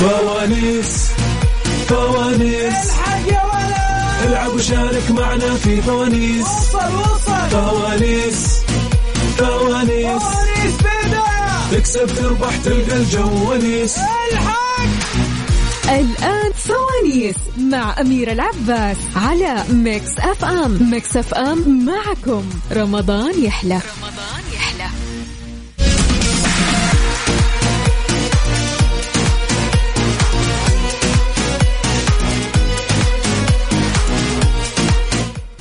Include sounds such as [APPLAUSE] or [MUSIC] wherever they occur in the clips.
فوانيس فوانيس. الحق يا ولد. العب وشارك معنا في فوانيس. وصل وصل. فوانيس فوانيس. فوانيس بداية تكسب تربح تلقى الجو ونيس. الحق. الآن فوانيس مع أميرة العباس على Mix FM. Mix FM معكم. رمضان يحلى. رمضان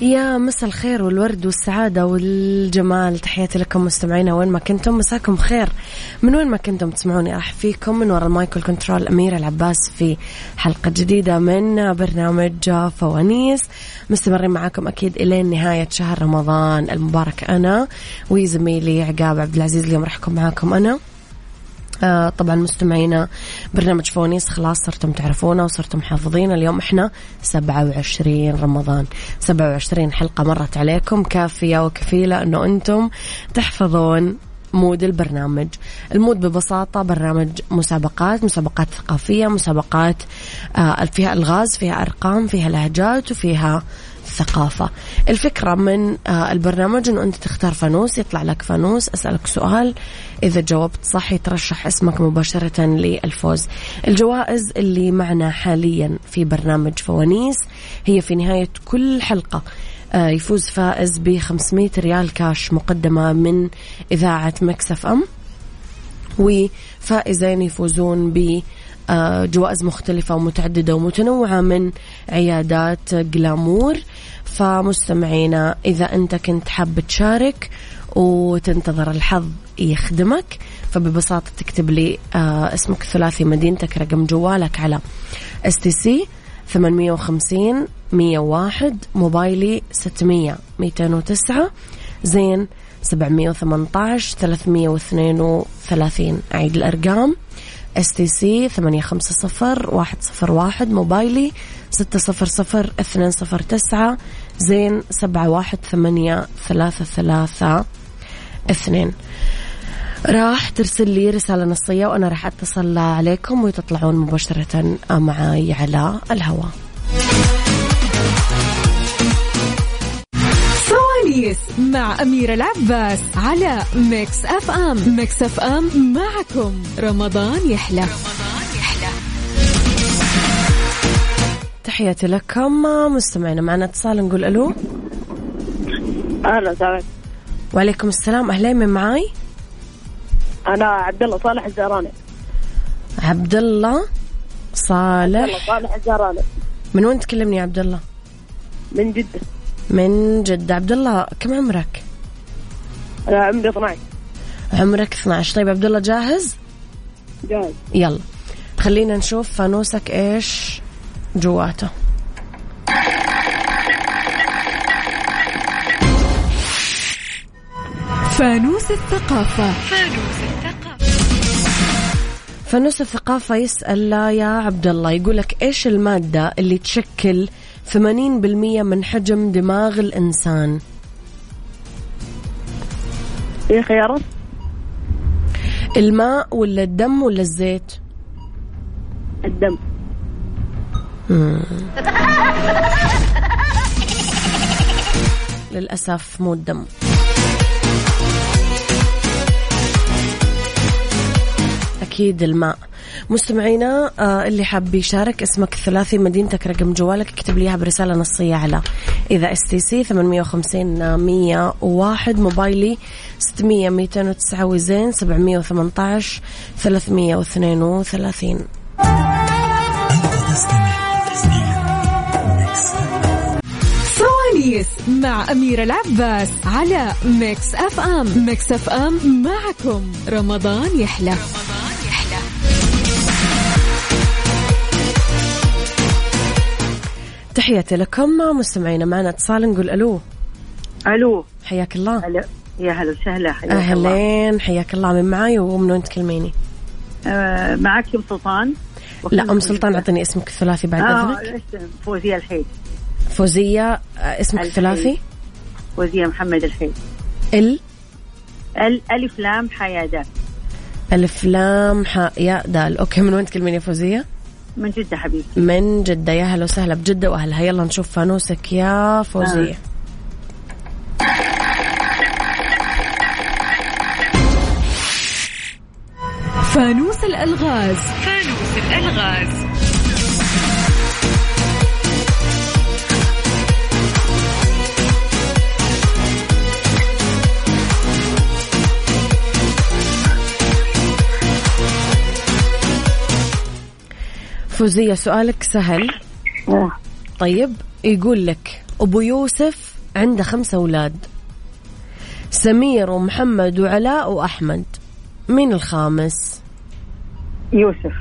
يا مسا الخير والورد والسعادة والجمال. تحياتي لكم مستمعينا وين ما كنتم. مساكم خير. من وين ما كنتم تسمعوني راح فيكم من وراء ال mic وال control أميرة العباس في حلقة جديدة من برنامج فوانيس مستمرين معاكم أكيد إلين نهاية شهر رمضان المبارك. أنا وزميلي عقاب عبد العزيز اليوم راح أكون معاكم أنا. آه طبعا مستمعينا برنامج فوانيس خلاص صرتم تعرفونا وصرتم حافظين. اليوم إحنا 27 رمضان. 27 حلقة مرت عليكم كافية وكفيلة إنه أنتم تحفظون mood البرنامج. ال mood ببساطة برنامج مسابقات مسابقات ثقافية مسابقات آه فيها ألغاز فيها أرقام فيها لهجات وفيها ثقافة الفكرة من آه البرنامج أنه أنت تختار فانوس يطلع لك فانوس أسألك سؤال إذا جاوبت صح يترشح اسمك مباشرة للفوز. الجوائز اللي معنا حاليا في برنامج فوانيس هي في نهاية كل حلقة آه يفوز فائز ب 500 ريال كاش مقدمة من إذاعة ميكس أف أم وفائزين يفوزون ب جوائز مختلفة ومتعددة ومتنوعة من عيادات جلامور. فمستمعينا إذا أنت كنت حاب تشارك وتنتظر الحظ يخدمك فببساطة تكتب لي آه، اسمك الثلاثي مدينتك رقم جوالك على اس تي سي 850 101 موبايلي 600 209 زين 718 332 أعيد الأرقام. اس تي سي ثمانية خمسة صفر واحد صفر واحد موبايلي ستة صفر صفر اثنين صفر تسعة زين سبعة واحد ثمانية ثلاثة ثلاثة اثنين. راح ترسل لي رسالة نصية وأنا راح أتصل عليكم وتطلعون مباشرة معي على الهواء. فوانيس مع أميرة العباس على ميكس أف أم ميكس أف أم معكم. رمضان يحلى. رمضان يحلى تحياتي لكم. مستمعينا معنا اتصال نقول ألو. أهلا وسهلا وعليكم السلام. أهلين من معاي؟ أنا عبد الله صالح الزهراني عبد الله الله صالح صالح الزهراني من وين تكلمني يا عبد الله من جدة. من جدة. عبد الله كم عمرك؟ أنا عمري 12 عمرك 12 طيب عبد الله جاهز؟ جاهز. يلا. خلينا نشوف فانوسك إيش جواته. فانوس الثقافة. فانوس الثقافة. يسأل لا يا عبد الله يقول لك إيش المادة اللي تشكل 80% من حجم دماغ الإنسان. في خيارات الماء ولا الدم ولا الزيت؟ الدم. للأسف مو الدم. أكيد الماء. مستمعينا آه اللي حاب يشارك اسمك الثلاثي مدينتك رقم جوالك اكتب لي إياها برسالة نصية على إذا اس تي سي 850 101 موبايلي 600 209 وزين 718 332 فوانيس مع أميرة العباس على ميكس أف أم. ميكس أف أم معكم. رمضان يحلى رمضان يحلى. تحياتي لكم مستمعينا معنا اتصال نقول ألو. ألو. حياك الله. هلا يا هلا وسهلا حياك الله. أهلين حياك الله. من معاي ومن وين تكلميني؟ آه معك ام سلطان؟ لا أم سلطان أعطيني اسمك الثلاثي بعد آه إذنك. فوزية الحيد. فوزية آه، اسمك الحيد. الثلاثي؟ فوزية محمد الحيد. ال؟ ال ألف لام حيادات ألف لام حاء ياء دال. أوكي من وين تكلمين يا فوزية؟ من جدة حبيبي من جدة. يا هلا وسهلا بجدة وأهلها. يلا نشوف فانوسك يا فوزية. فانوس الألغاز. فانوس الألغاز. فوزية سؤالك سهل. آه. طيب يقول لك أبو يوسف عنده خمسة أولاد. سمير ومحمد وعلاء وأحمد. مين الخامس؟ يوسف.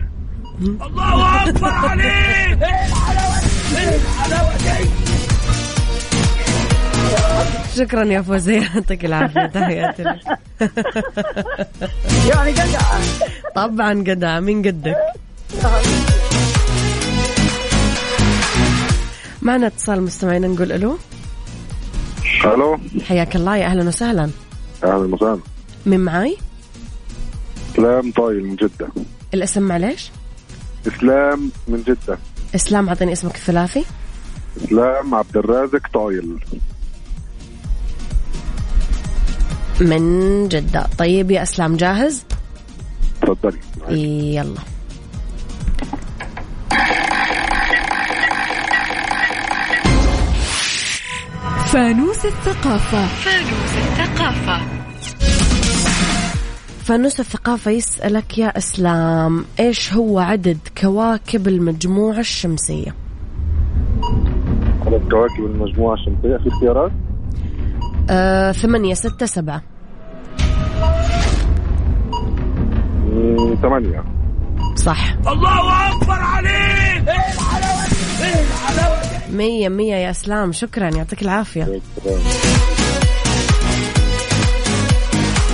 شكرا يا فوزية يعطيك العافية تحياتي لك. [LAUGHS] يعني جدع طبعا قدع مين قدك معنا اتصال مستمعين نقول ألو. ألو. حياك الله يا أهلا وسهلا. أهلا وسهلا. مين معاي؟ إسلام طايل من جدة. الاسم معليش؟ إسلام من جدة. إسلام أعطيني اسمك الثلاثي. إسلام عبد الرازق طايل. من جدة. طيب يا إسلام جاهز؟ تفضلي. يلا. فانوس الثقافة. فانوس الثقافة. فانوس الثقافة يسألك يا إسلام إيش هو عدد كواكب المجموعة الشمسية؟ عدد كواكب المجموعة الشمسية في اختيارات؟ آه، ثمانية ستة سبعة. ثمانية. صح. الله أكبر عليك! مية مية يا اسلام شكرا. يعطيك العافية.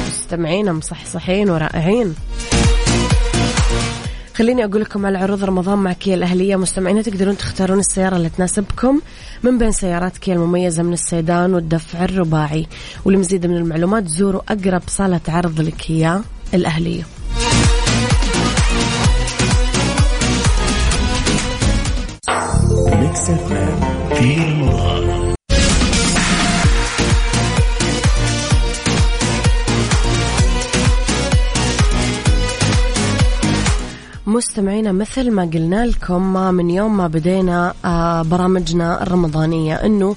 مستمعين مصحصحين ورائعين. خليني أقول لكم على عروض رمضان مع كيا الأهلية. مستمعين تقدرون تختارون السيارة اللي تناسبكم من بين سيارات كيا المميزة من السيدان والدفع الرباعي. ولمزيد من المعلومات زوروا أقرب صالة عرض لكيا الأهلية. ميكس اف أم رمضان مستمعينا مثل ما قلنا لكم من يوم ما بدينا آه، برامجنا الرمضانية أنه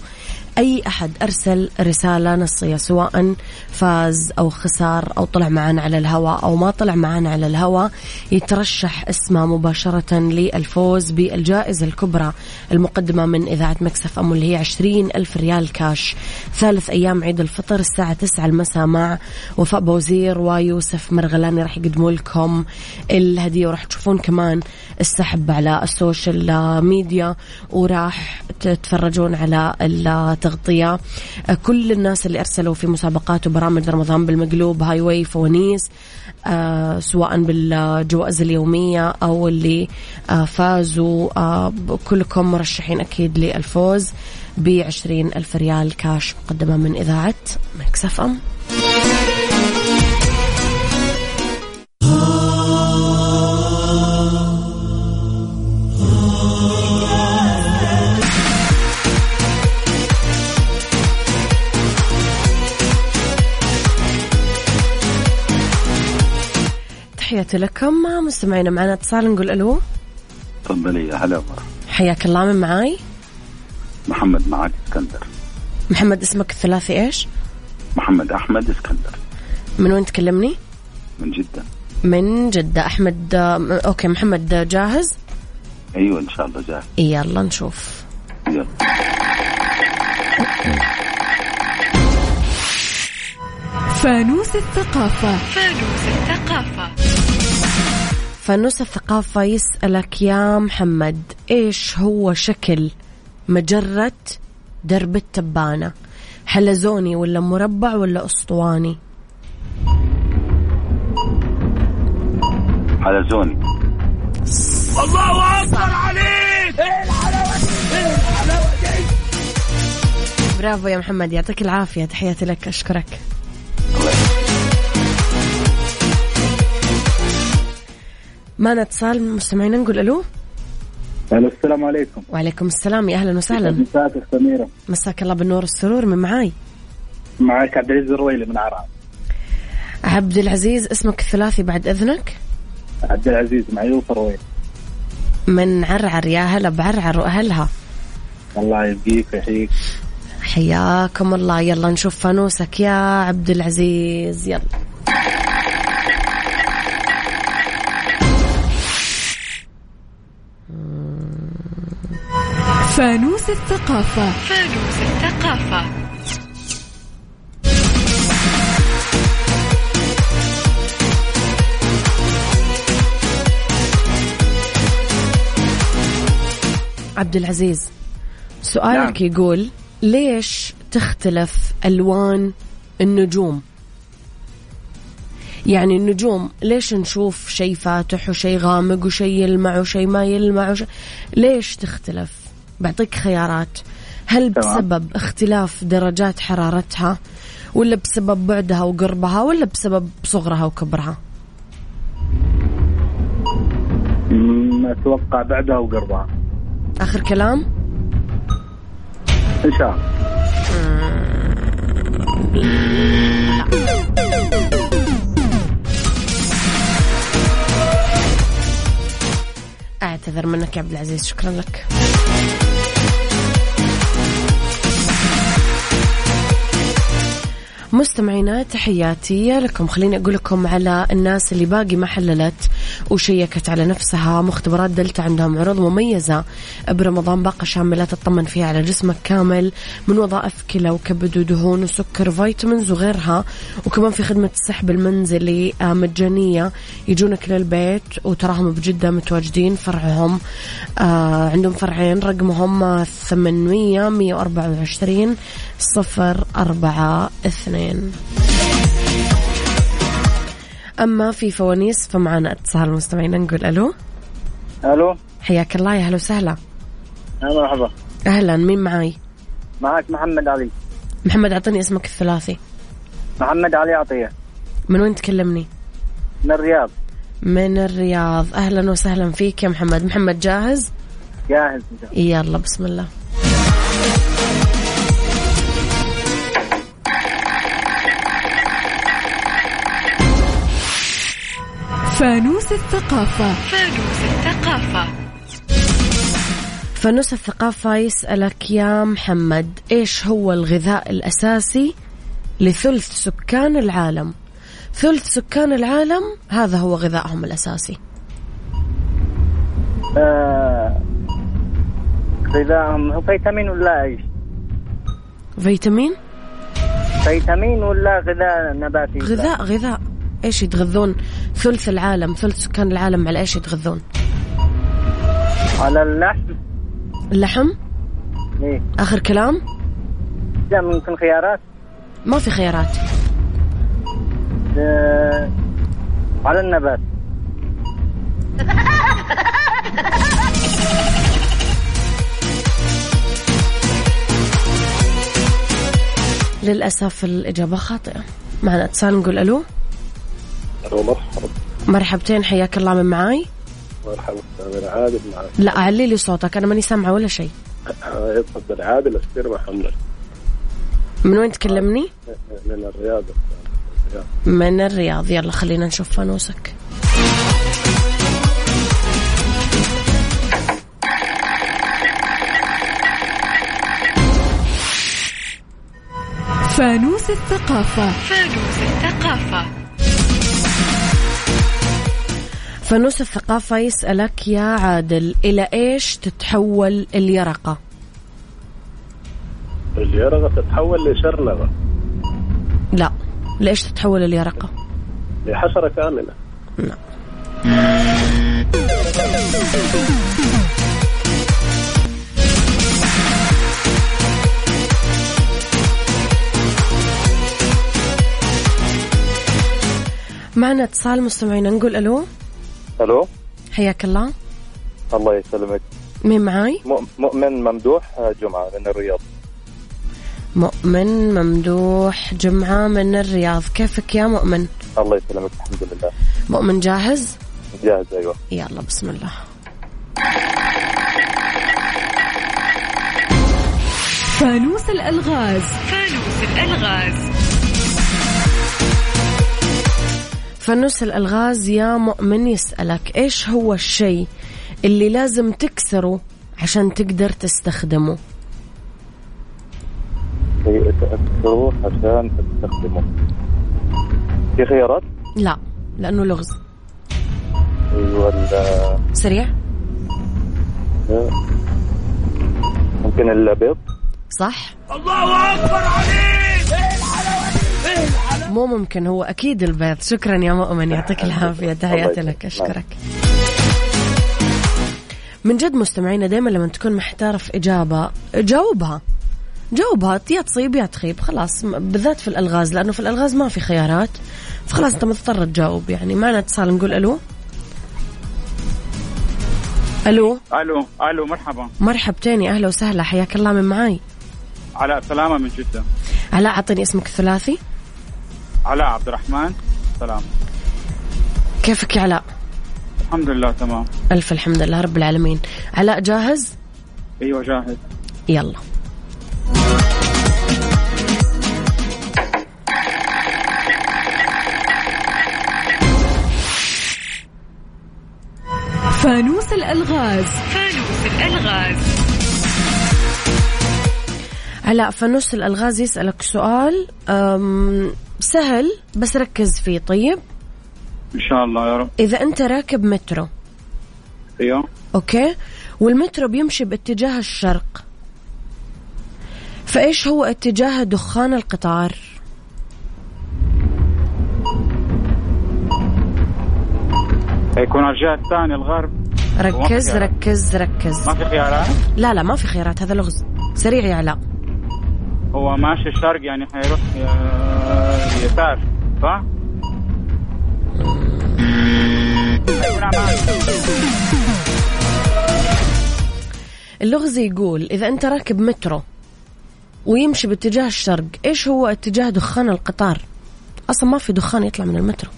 أي أحد أرسل رسالة نصية سواء فاز أو خسر أو طلع معنا على الهواء أو ما طلع معنا على الهواء يترشح اسمه مباشرة للفوز بالجائزة الكبرى المقدمة من إذاعة ميكس أف أم اللي هي عشرين ألف ريال كاش. ثالث أيام عيد الفطر الساعة 9 المساء مع وفاء بوزير ويوسف مرغلاني راح يقدموا لكم الهدية. وراح تشوفون كمان السحب على ال social media وراح تتفرجون على التغطية كل الناس اللي أرسلوا في مسابقات وبرامج رمضان بالمقلوب highway فوانيس آه سواء بالجوائز اليومية أو اللي آه فازوا آه كلكم مرشحين أكيد للفوز بعشرين ألف ريال كاش مقدمة من إذاعة مكسف أم. لكم مستمعينا معنا اتصال نقول ألو. تفضلي يا هلا. حياك الله من معاي؟ محمد معك اسكندر. محمد اسمك الثلاثي إيش؟ محمد أحمد اسكندر. من وين تكلمني؟ من جدة. من جدة. أحمد آه، okay محمد جاهز؟ أيوه إن شاء الله جاهز. يلا نشوف. يلا. فانوس الثقافة. فانوس الثقافة. فانوس الثقافة يسألك يا محمد إيش هو شكل مجرة درب التبانة؟ حلزوني ولا مربع ولا أسطواني؟ حلزوني الله أكبر عليك! برافو يا محمد يعطيك العافية تحياتي لك أشكرك. معنا اتصال مستمعينا نقول ألو؟ السلام عليكم. وعليكم السلام يا أهلا وسهلا. مساك سميرة. مساك الله بالنور والسرور من معاي؟ معك عبد العزيز الرويلي من عرعر عبد العزيز اسمك الثلاثي بعد إذنك؟ عبد العزيز معيوف الرويلي من عرعر يا هلا بعرعر وأهلها. الله يبقيك ويحييك. حياكم الله يلا نشوف فانوسك يا عبد العزيز يلا. فانوس الثقافة. فانوس الثقافة. عبد العزيز سؤالك نعم. يقول ليش تختلف ألوان النجوم؟ يعني النجوم ليش نشوف شيء فاتح وشيء غامق وشيء يلمع وشيء ما يلمع وشي... ليش تختلف؟ بعطيك خيارات. هل. بسبب اختلاف درجات حرارتها ولا بسبب بعدها وقربها ولا بسبب صغرها وكبرها؟ أتوقع بعدها وقربها. آخر كلام؟ إن شاء الله. أعتذر منك يا عبد العزيز. شكرا لك. مستمعينا تحياتي لكم. خليني أقول لكم على الناس اللي باقي ما حللت وشيكت على نفسها مختبرات دلتا عندهم عروض مميزة برمضان باقة شاملة تطمن فيها على جسمك كامل من وظائف كلى وكبد ودهون وسكر vitamins وغيرها. وكمان في خدمة السحب المنزلي آه، مجانية. يجونك للبيت وتراهم بجدة متواجدين فرعهم آه عندهم فرعين رقمهم 800 124 صفر أربعة اثنين. أما في فوانيس فمعنا اتصال مستمعين نقول ألو. ألو. حياك الله يا هلا وسهلا. يا مرحبا. أهلا مين معاي؟ معك محمد علي. محمد أعطني اسمك الثلاثي. محمد علي عطيه من وين تكلمني؟ من الرياض. من الرياض. أهلا وسهلا فيك يا محمد. محمد جاهز؟ جاهز. يلا بسم الله. فانوس الثقافة. فانوس الثقافة. فانوس الثقافة يسألك يا محمد إيش هو الغذاء الأساسي لثلث سكان العالم؟ ثلث سكان العالم هذا هو غذائهم الأساسي. آه، غذائهم هو فيتامين ولا إيش؟ فيتامين؟ فيتامين ولا غذاء نباتي؟ غذاء غذاء. إيش يتغذون؟ ثلث العالم ثلث سكان العالم على إيش يتغذون؟ على اللحم. اللحم؟ إيه. آخر كلام؟ لا ممكن خيارات. ما في خيارات. آه، على النبات. للأسف الإجابة خاطئة. معنا اتصال نقول ألو. مرحبا مرحبتين حياك الله من معاي. مرحبا أنا عادل معك لا علي لي صوتك أنا ماني سامعة ولا شيء. يتفضل عادل أستير محمد. من وين تكلمني؟ من الرياض. من الرياض. يلا خلينا نشوف فانوسك. فانوس الثقافة. فانوس الثقافة. فانوس الثقافة يسألك يا عادل إلى إيش تتحول اليرقة؟ اليرغة تتحول لشرنغة لا لإيش تتحول اليرقة؟ لحشرة كاملة. معنا اتصال مستمعين نقول ألو؟ ألو؟ حياك الله. الله يسلمك. مين معاي؟ مؤ- مؤمن ممدوح جمعة من الرياض. مؤمن ممدوح جمعة من الرياض. كيفك يا مؤمن؟ الله يسلمك الحمد لله. مؤمن جاهز؟ جاهز أيوه. يلا بسم الله. فانوس الألغاز. فانوس الألغاز. فانوس الألغاز يا مؤمن يسألك إيش هو الشيء اللي لازم تكسره عشان تقدر تستخدمه؟ شيء تأثره عشان تستخدمه. في خيارات؟ لا لأنه لغز. أيوه ال- سريع. ممكن البيض صح. الله أكبر عليك! مو ممكن هو أكيد البيض. شكرا يا مؤمن يعطيك [LAUGHS] العافية. تحياتي لك. أشكرك. من جد مستمعينا دائما لما تكون محتار في إجابة جاوبها. جاوبها. يا تصيب يا تخيب. خلاص بالذات في الألغاز لأنه في الألغاز ما في خيارات. فخلاص أنت مضطر تجاوب. يعني معنا اتصال نقول ألو؟ ألو؟ ألو ألو مرحبا. مرحبتين يا أهلا وسهلا. حياك الله من معاي. علاء سلامة من جدة. علاء أعطني اسمك الثلاثي. علاء عبد الرحمن. سلام. كيفك يا علاء؟ الحمد لله تمام. ألف الحمد لله رب العالمين. علاء جاهز؟ أيوه جاهز. يلا. فانوس الألغاز. فانوس الألغاز. علاء فنص الألغاز يسألك سؤال أم، سهل بس ركز فيه طيب؟ إن شاء الله يا رب. إذا أنت راكب مترو. أيوه. أوكي؟ والمترو بيمشي باتجاه الشرق. فإيش هو اتجاه دخان القطار؟ يكون على الجهة الثانية الغرب. ركز. ركز ركز. ما في خيارات؟ لا لا ما في خيارات هذا لغز. سريع يا علاء هو ماشي الشرق يعني حيروح ي- يسار صح؟ اللغز يقول إذا أنت راكب مترو ويمشي باتجاه الشرق إيش هو اتجاه دخان القطار أصلا ما في دخان يطلع من المترو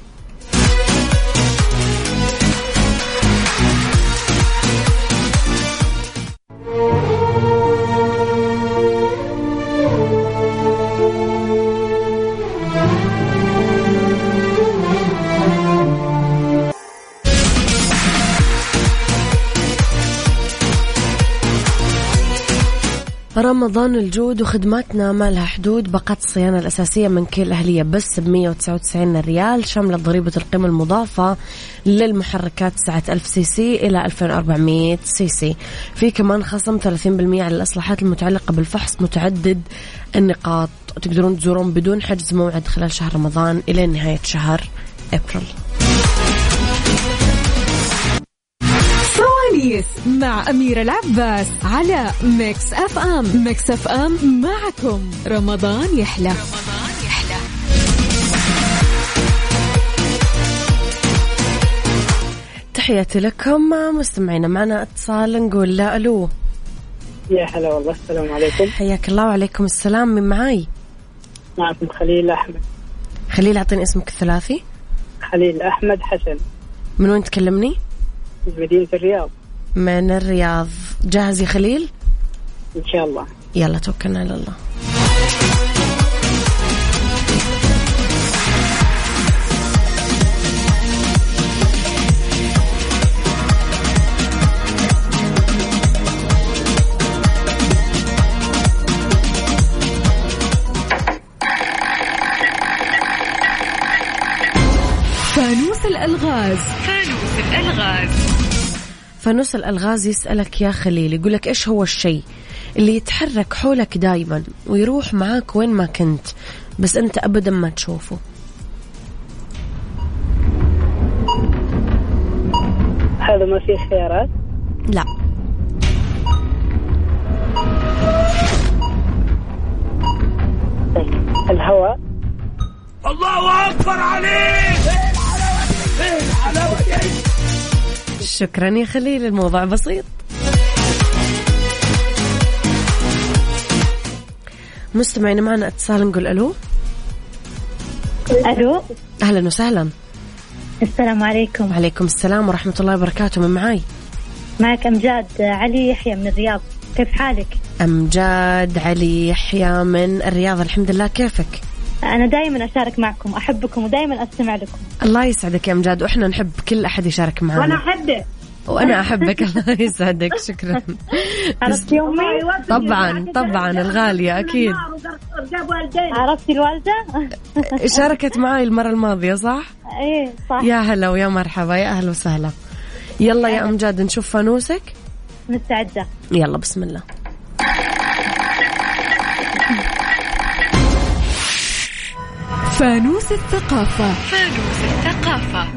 رمضان الجود وخدماتنا ما لها حدود. باقات الصيانة الأساسية من كيل أهلية بس ب 199 ريال. شاملة ضريبة القيمة المضافة للمحركات سعة 1000 سي سي إلى 2400 سي سي. في كمان خصم 30% على الإصلاحات المتعلقة بالفحص متعدد النقاط. تقدرون تزورون بدون حجز موعد خلال شهر رمضان إلى نهاية شهر أبريل. فوانيس مع أميرة العباس على ميكس أف أم ميكس أف أم معكم. رمضان يحلى رمضان يحلى. تحياتي لكم مستمعينا معنا اتصال نقول لا ألو. يا هلا والله السلام عليكم. حياك الله وعليكم السلام من معاي؟ معكم خليل أحمد. خليل أعطيني اسمك الثلاثي. خليل أحمد حسن. من وين تكلمني؟ من مدينة الرياض. من الرياض. جاهز يا خليل؟ إن شاء الله. يلا توكلنا على الله. فانوس الألغاز. فانوس الألغاز. فنص الألغاز يسألك يا خليل يقول لك إيش هو الشيء اللي يتحرك حولك دايما ويروح معاك وين ما كنت بس أنت أبدا ما تشوفه هذا ما فيه خيارات لا الهواء الله أكبر عليك إيه الحلاوه دي؟ إيه الحلاوه دي؟ شكرا يا خليل الموضوع بسيط. مستمعين معنا اتصال نقول ألو. ألو. أهلا وسهلا. السلام عليكم. وعليكم السلام ورحمة الله وبركاته من معاي؟ معك أمجاد علي يحيى من الرياض. كيف حالك؟ أمجاد علي يحيى من الرياض. الحمد لله كيفك؟ أنا دائما أشارك معكم أحبكم ودائما أستمع لكم. الله يسعدك يا أمجاد وإحنا نحب كل أحد يشارك معنا. وأنا أحبك. وأنا أحبك الله يسعدك شكرا. عرفتي أمي؟ طبعا طبعا الغالية أكيد. عرفتي الوالدة؟ شاركت معي المرة الماضية صح؟ إيه صح. يا هلا ويا مرحبا يا أهلا وسهلا. يلا يا أمجاد نشوف فانوسك. مستعدة. يلا بسم الله. فانوس الثقافة. فانوس الثقافة.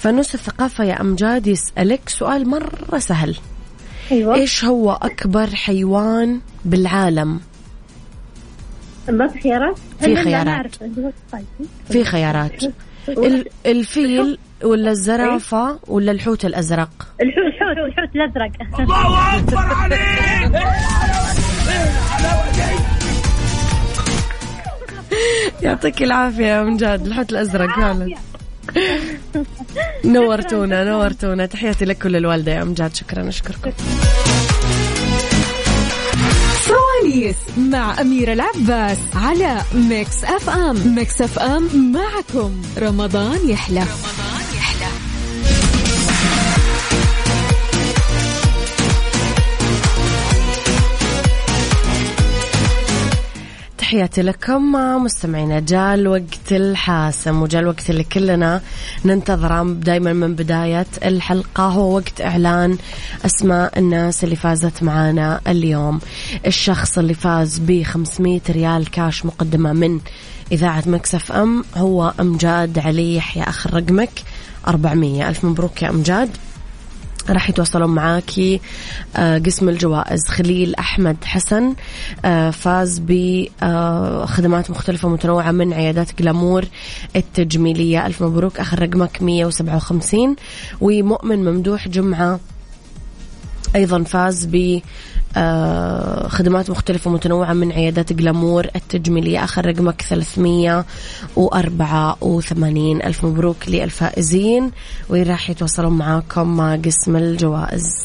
فانوس الثقافة يا أمجاد يسألك سؤال مرة سهل. أيوة. إيش هو أكبر حيوان بالعالم؟ ما في خيارات؟ في خيارات. في خيارات. ال- الفيل ولا الزرافة ولا الحوت الأزرق؟ الحوت الحوت الحوت الأزرق. الله أكبر عليك! [LAUGHS] [LAUGHS] يعطيك العافية يا أمجاد الحوت الأزرق فعلا. نورتونا [LAUGHS] نورتونا. تحياتي لك وللوالدة يا أمجاد شكرا أشكركم. فوانيس مع أميرة العباس على ميكس أف أم. ميكس أف أم معكم. رمضان يحلى. رمضان تحياتي لكم مستمعينا جاء الوقت الحاسم وجاء الوقت اللي كلنا ننتظره دائما من بداية الحلقة. هو وقت إعلان أسماء الناس اللي فازت معانا اليوم. الشخص اللي فاز ب 500 ريال كاش مقدمة من إذاعة مكسف أم هو أمجاد علي. يحيى آخر رقمك. 400 ألف مبروك يا أمجاد. راح يتواصلون معاكي آه، قسم الجوائز خليل أحمد حسن آه، فاز بخدمات مختلفة متنوعة من عيادات جلامور التجميلية. ألف مبروك آخر رقمك 157 ومؤمن ممدوح جمعة. أيضا فاز ب آه، خدمات مختلفة متنوعة من عيادات جلامور التجميلية آخر رقمك 384 ألف مبروك للفائزين وراح يتواصلون معاكم قسم الجوائز؟